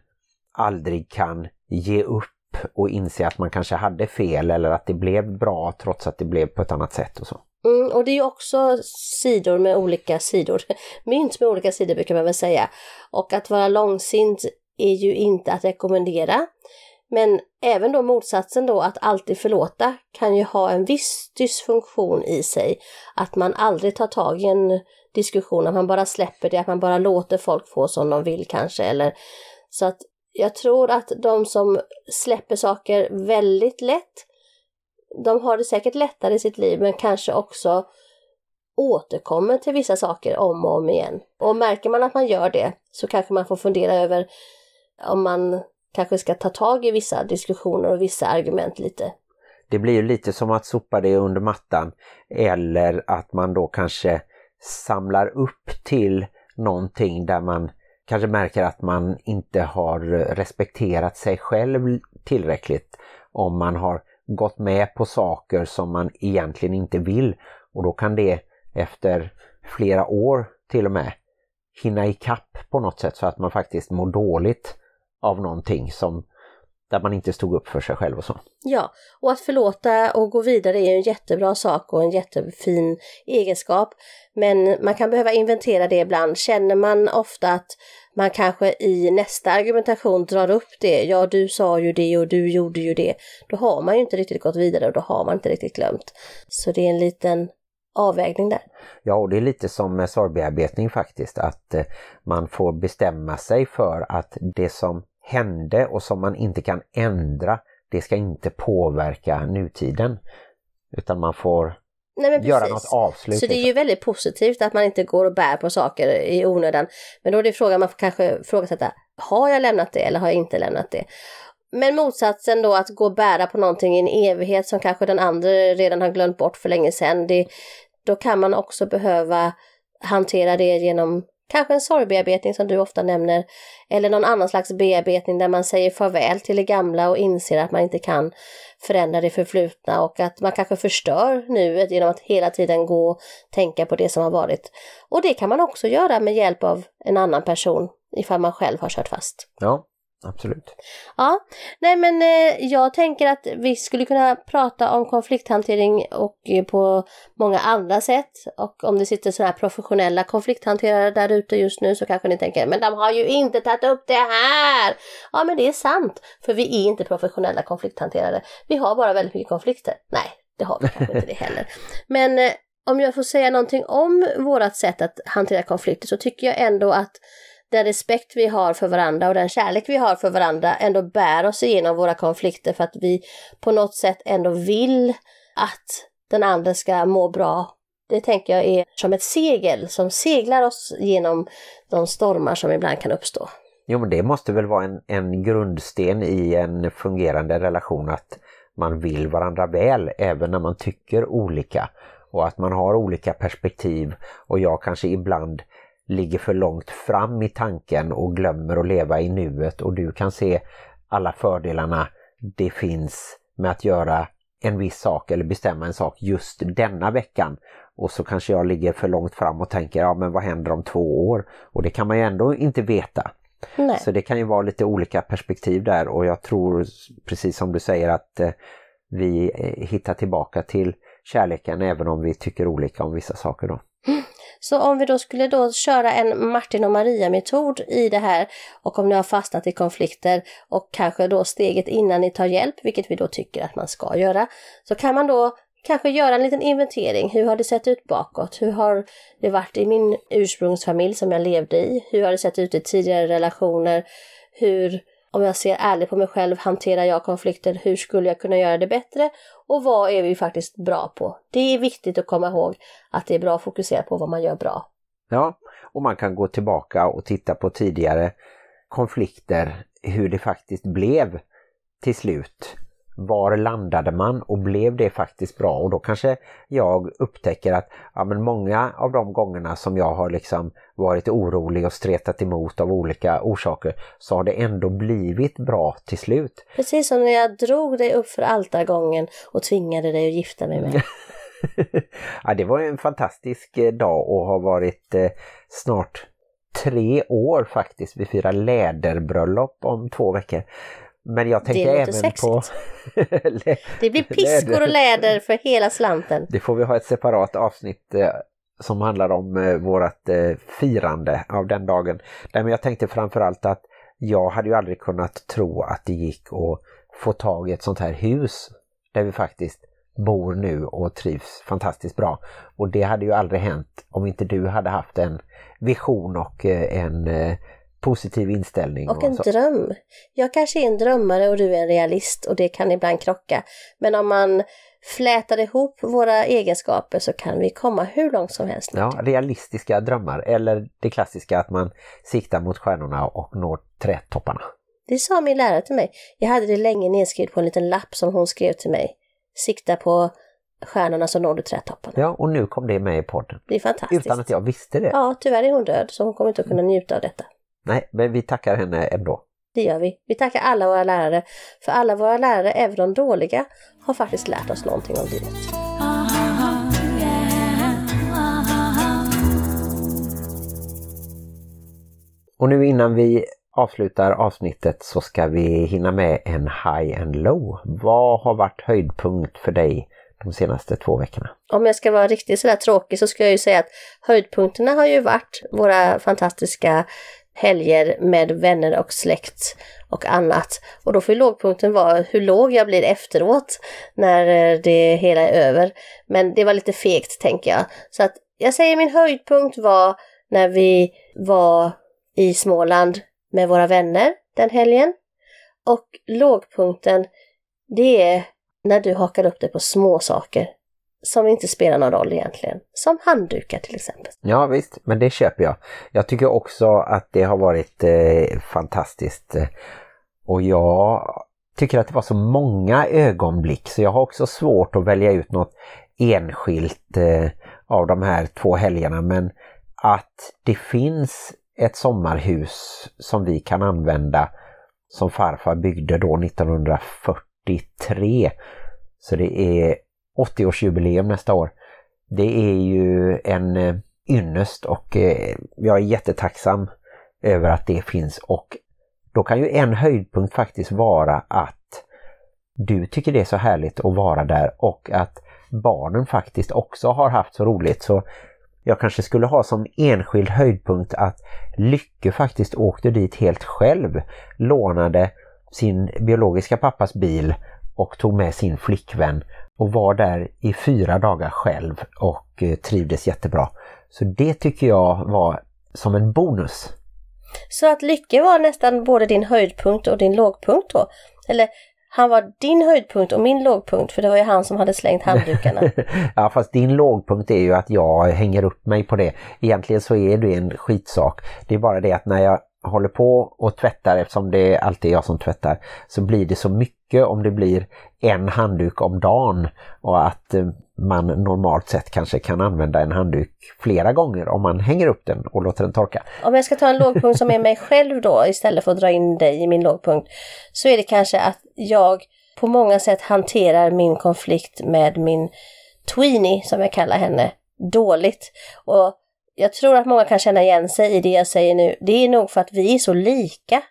S2: aldrig kan ge upp och inse att man kanske hade fel eller att det blev bra trots att det blev på ett annat sätt och så.
S1: Mm, och det är ju också sidor med olika sidor. <laughs> Mynt med olika sidor brukar man väl säga. Och att vara långsint är ju inte att rekommendera. Men även då motsatsen då att alltid förlåta kan ju ha en viss dysfunktion i sig. Att man aldrig tar tag i en diskussion, att man bara släpper det, att man bara låter folk få som de vill kanske. Eller, så att jag tror att de som släpper saker väldigt lätt, de har det säkert lättare i sitt liv men kanske också återkommer till vissa saker om och om igen. Och märker man att man gör det så kanske man får fundera över om man kanske ska ta tag i vissa diskussioner och vissa argument lite.
S2: Det blir ju lite som att sopa det under mattan eller att man då kanske samlar upp till någonting där man kanske märker att man inte har respekterat sig själv tillräckligt om man har gått med på saker som man egentligen inte vill. Och då kan det efter flera år till och med hinna ikapp på något sätt så att man faktiskt mår dåligt av någonting som där man inte stod upp för sig själv och så.
S1: Ja, och att förlåta och gå vidare är en jättebra sak och en jättefin egenskap. Men man kan behöva inventera det ibland. Känner man ofta att man kanske i nästa argumentation drar upp det, ja du sa ju det och du gjorde ju det, då har man ju inte riktigt gått vidare och då har man inte riktigt glömt. Så det är en liten avvägning där.
S2: Ja, och det är lite som med sorgbearbetning faktiskt, att eh, man får bestämma sig för att det som hände och som man inte kan ändra, det ska inte påverka nutiden. Utan man får Nej, göra något avslut.
S1: Så det är ju väldigt positivt att man inte går och bär på saker i onödan. Men då är det frågan man får kanske ifrågasätta, har jag lämnat det eller har jag inte lämnat det? Men motsatsen då att gå och bära på någonting i en evighet som kanske den andra redan har glömt bort för länge sedan. Det, då kan man också behöva hantera det genom Kanske en sorgbearbetning som du ofta nämner, eller någon annan slags bearbetning där man säger farväl till det gamla och inser att man inte kan förändra det förflutna och att man kanske förstör nuet genom att hela tiden gå och tänka på det som har varit. Och det kan man också göra med hjälp av en annan person ifall man själv har kört fast.
S2: Ja, Absolut.
S1: Ja, nej men eh, jag tänker att vi skulle kunna prata om konflikthantering och eh, på många andra sätt. Och om det sitter sådana här professionella konflikthanterare där ute just nu så kanske ni tänker, men de har ju inte tagit upp det här! Ja, men det är sant, för vi är inte professionella konflikthanterare. Vi har bara väldigt mycket konflikter. Nej, det har vi kanske inte det <laughs> heller. Men eh, om jag får säga någonting om vårt sätt att hantera konflikter så tycker jag ändå att den respekt vi har för varandra och den kärlek vi har för varandra ändå bär oss igenom våra konflikter för att vi på något sätt ändå vill att den andra ska må bra. Det tänker jag är som ett segel som seglar oss genom de stormar som ibland kan uppstå.
S2: Jo men det måste väl vara en, en grundsten i en fungerande relation att man vill varandra väl även när man tycker olika och att man har olika perspektiv och jag kanske ibland ligger för långt fram i tanken och glömmer att leva i nuet och du kan se alla fördelarna det finns med att göra en viss sak eller bestämma en sak just denna veckan. Och så kanske jag ligger för långt fram och tänker, ja men vad händer om två år? Och det kan man ju ändå inte veta. Nej. Så det kan ju vara lite olika perspektiv där och jag tror precis som du säger att eh, vi eh, hittar tillbaka till kärleken även om vi tycker olika om vissa saker då. <laughs>
S1: Så om vi då skulle då köra en Martin och Maria-metod i det här och om ni har fastnat i konflikter och kanske då steget innan ni tar hjälp, vilket vi då tycker att man ska göra, så kan man då kanske göra en liten inventering. Hur har det sett ut bakåt? Hur har det varit i min ursprungsfamilj som jag levde i? Hur har det sett ut i tidigare relationer? Hur om jag ser ärligt på mig själv, hanterar jag konflikter? Hur skulle jag kunna göra det bättre? Och vad är vi faktiskt bra på? Det är viktigt att komma ihåg att det är bra att fokusera på vad man gör bra.
S2: Ja, och man kan gå tillbaka och titta på tidigare konflikter, hur det faktiskt blev till slut var landade man och blev det faktiskt bra och då kanske jag upptäcker att ja, men många av de gångerna som jag har liksom varit orolig och stretat emot av olika orsaker så har det ändå blivit bra till slut.
S1: Precis som när jag drog dig upp för altargången och tvingade dig att gifta mig med. <laughs>
S2: ja, det var en fantastisk eh, dag och har varit eh, snart tre år faktiskt. Vi firar läderbröllop om två veckor. Men jag tänker
S1: låter
S2: även
S1: sexigt. <laughs>
S2: på...
S1: Det blir piskor och läder för hela slanten.
S2: Det får vi ha ett separat avsnitt eh, som handlar om eh, vårt eh, firande av den dagen. Nej, men jag tänkte framförallt att jag hade ju aldrig kunnat tro att det gick att få tag i ett sånt här hus där vi faktiskt bor nu och trivs fantastiskt bra. Och det hade ju aldrig hänt om inte du hade haft en vision och eh, en eh, positiv inställning.
S1: Och en
S2: så.
S1: dröm. Jag kanske är en drömmare och du är en realist och det kan ibland krocka. Men om man flätar ihop våra egenskaper så kan vi komma hur långt som helst.
S2: Ja, realistiska drömmar eller det klassiska att man siktar mot stjärnorna och når trädtopparna.
S1: Det sa min lärare till mig. Jag hade det länge nedskrivet på en liten lapp som hon skrev till mig. Sikta på stjärnorna så når du trädtopparna.
S2: Ja, och nu kom det med i podden.
S1: Det är fantastiskt.
S2: Utan att jag visste det.
S1: Ja, tyvärr är hon död så hon kommer inte att kunna njuta av detta.
S2: Nej, men vi tackar henne ändå.
S1: Det gör vi. Vi tackar alla våra lärare. För alla våra lärare, även de dåliga, har faktiskt lärt oss någonting om livet.
S2: Och nu innan vi avslutar avsnittet så ska vi hinna med en high and low. Vad har varit höjdpunkt för dig de senaste två veckorna?
S1: Om jag ska vara riktigt sådär tråkig så ska jag ju säga att höjdpunkterna har ju varit våra fantastiska helger med vänner och släkt och annat. Och då får ju lågpunkten vara hur låg jag blir efteråt när eh, det hela är över. Men det var lite fegt tänker jag. Så att jag säger min höjdpunkt var när vi var i Småland med våra vänner den helgen. Och lågpunkten, det är när du hakar upp dig på små saker som inte spelar någon roll egentligen. Som handdukar till exempel.
S2: Ja visst, men det köper jag. Jag tycker också att det har varit eh, fantastiskt. Eh, och jag tycker att det var så många ögonblick så jag har också svårt att välja ut något enskilt eh, av de här två helgerna. Men att det finns ett sommarhus som vi kan använda som farfar byggde då 1943. Så det är 80-årsjubileum nästa år. Det är ju en eh, ynnest och eh, jag är jättetacksam över att det finns och då kan ju en höjdpunkt faktiskt vara att du tycker det är så härligt att vara där och att barnen faktiskt också har haft så roligt så jag kanske skulle ha som enskild höjdpunkt att Lycke faktiskt åkte dit helt själv, lånade sin biologiska pappas bil och tog med sin flickvän och var där i fyra dagar själv och eh, trivdes jättebra. Så det tycker jag var som en bonus.
S1: Så att Lycke var nästan både din höjdpunkt och din lågpunkt då? Eller han var din höjdpunkt och min lågpunkt för det var ju han som hade slängt handdukarna. <laughs>
S2: ja fast din lågpunkt är ju att jag hänger upp mig på det. Egentligen så är det en skitsak. Det är bara det att när jag håller på och tvättar eftersom det är alltid jag som tvättar så blir det så mycket om det blir en handduk om dagen och att eh, man normalt sett kanske kan använda en handduk flera gånger om man hänger upp den och låter den torka.
S1: Om jag ska ta en lågpunkt som är mig <laughs> själv då istället för att dra in dig i min lågpunkt så är det kanske att jag på många sätt hanterar min konflikt med min tweenie som jag kallar henne dåligt. Och jag tror att många kan känna igen sig i det jag säger nu. Det är nog för att vi är så lika.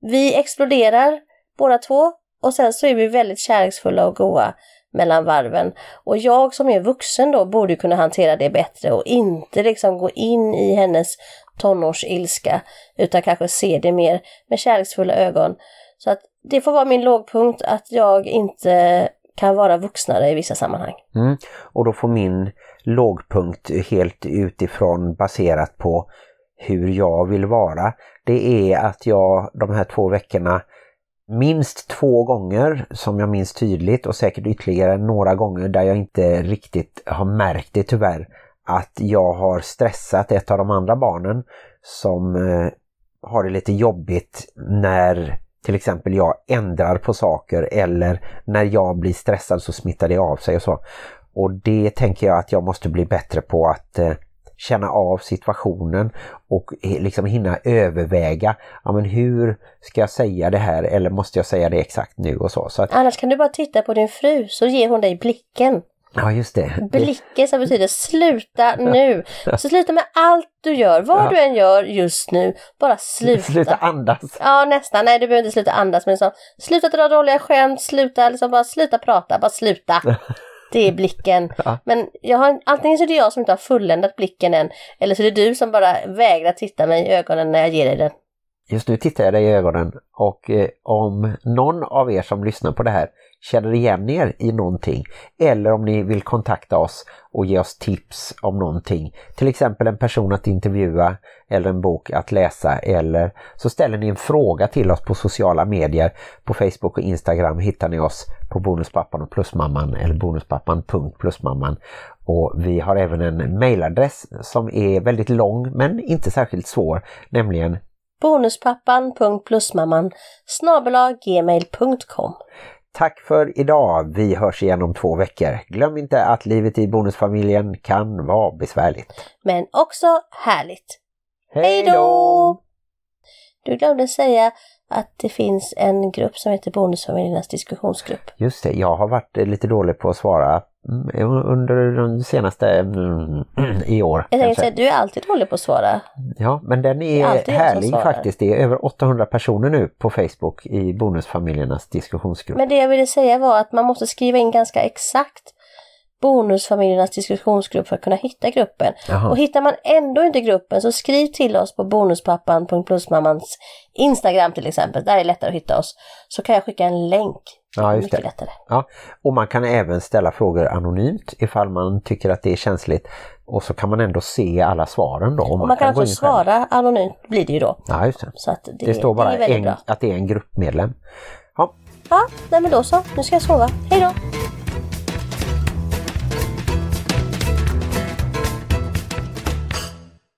S1: Vi exploderar båda två och sen så är vi väldigt kärleksfulla och goa mellan varven. Och jag som är vuxen då borde kunna hantera det bättre och inte liksom gå in i hennes tonårsilska utan kanske se det mer med kärleksfulla ögon. Så att det får vara min lågpunkt att jag inte kan vara vuxnare i vissa sammanhang.
S2: Mm. Och då får min lågpunkt helt utifrån baserat på hur jag vill vara. Det är att jag de här två veckorna minst två gånger som jag minns tydligt och säkert ytterligare några gånger där jag inte riktigt har märkt det tyvärr att jag har stressat ett av de andra barnen som eh, har det lite jobbigt när till exempel jag ändrar på saker eller när jag blir stressad så smittar det av sig och så. Och det tänker jag att jag måste bli bättre på att eh, känna av situationen och liksom hinna överväga ja, men hur ska jag säga det här eller måste jag säga det exakt nu och så. så att,
S1: Annars kan du bara titta på din fru så ger hon dig blicken.
S2: Ja, just det.
S1: Blicken som betyder sluta <laughs> nu. Så sluta med allt du gör, vad
S2: Ja.
S1: du än gör just nu. Bara sluta.
S2: sluta andas.
S1: Ja nästan, nej du behöver inte sluta andas men så, sluta dra dåliga skämt, sluta liksom bara sluta prata, bara sluta. <laughs> Det är blicken. <laughs>
S2: Ja.
S1: Men jag har, antingen så är det jag som inte har fulländat blicken än eller så är det du som bara vägrar titta mig i ögonen när jag ger dig den.
S2: Just nu tittar jag dig i ögonen och eh, om någon av er som lyssnar på det här känner igen er i någonting eller om ni vill kontakta oss och ge oss tips om någonting, till exempel en person att intervjua eller en bok att läsa eller så ställer ni en fråga till oss på sociala medier. På Facebook och Instagram hittar ni oss på Bonuspappan och Plusmamman eller bonuspappan.plusmamman och vi har även en mailadress som är väldigt lång men inte särskilt svår, nämligen
S1: Bonuspappan.plusmamman snabelaggmail.com
S2: Tack för idag. Vi hörs igen om två veckor. Glöm inte att livet i bonusfamiljen kan vara besvärligt.
S1: Men också härligt. Hej då! Du glömde säga att det finns en grupp som heter Bonusfamiljernas diskussionsgrupp.
S2: Just det, jag har varit eh, lite dålig på att svara mm, under de senaste mm, <clears throat> i år.
S1: Jag tänkte säga, du är alltid dålig på att svara.
S2: Ja, men den
S1: är
S2: är, härlig faktiskt. Det är över 800 personer nu på Facebook i bonusfamiljernas diskussionsgrupp.
S1: Men det jag ville säga var att man måste skriva in ganska exakt Bonusfamiljernas diskussionsgrupp för att kunna hitta gruppen.
S2: Jaha.
S1: Och hittar man ändå inte gruppen så skriv till oss på bonuspappan.plusmammans Instagram till exempel. Där är det lättare att hitta oss. Så kan jag skicka en länk.
S2: Ja, just
S1: Mycket
S2: det.
S1: lättare.
S2: Ja, och man kan även ställa frågor anonymt ifall man tycker att det är känsligt. Och så kan man ändå se alla svaren då. Och
S1: Och man kan
S2: gå
S1: också
S2: in själv.
S1: svara anonymt blir det ju då.
S2: Ja, just det.
S1: Så att det,
S2: Det står bara
S1: det
S2: en, att det är en gruppmedlem. Ja,
S1: Ja, nej men då så. Nu ska jag sova. Hej då!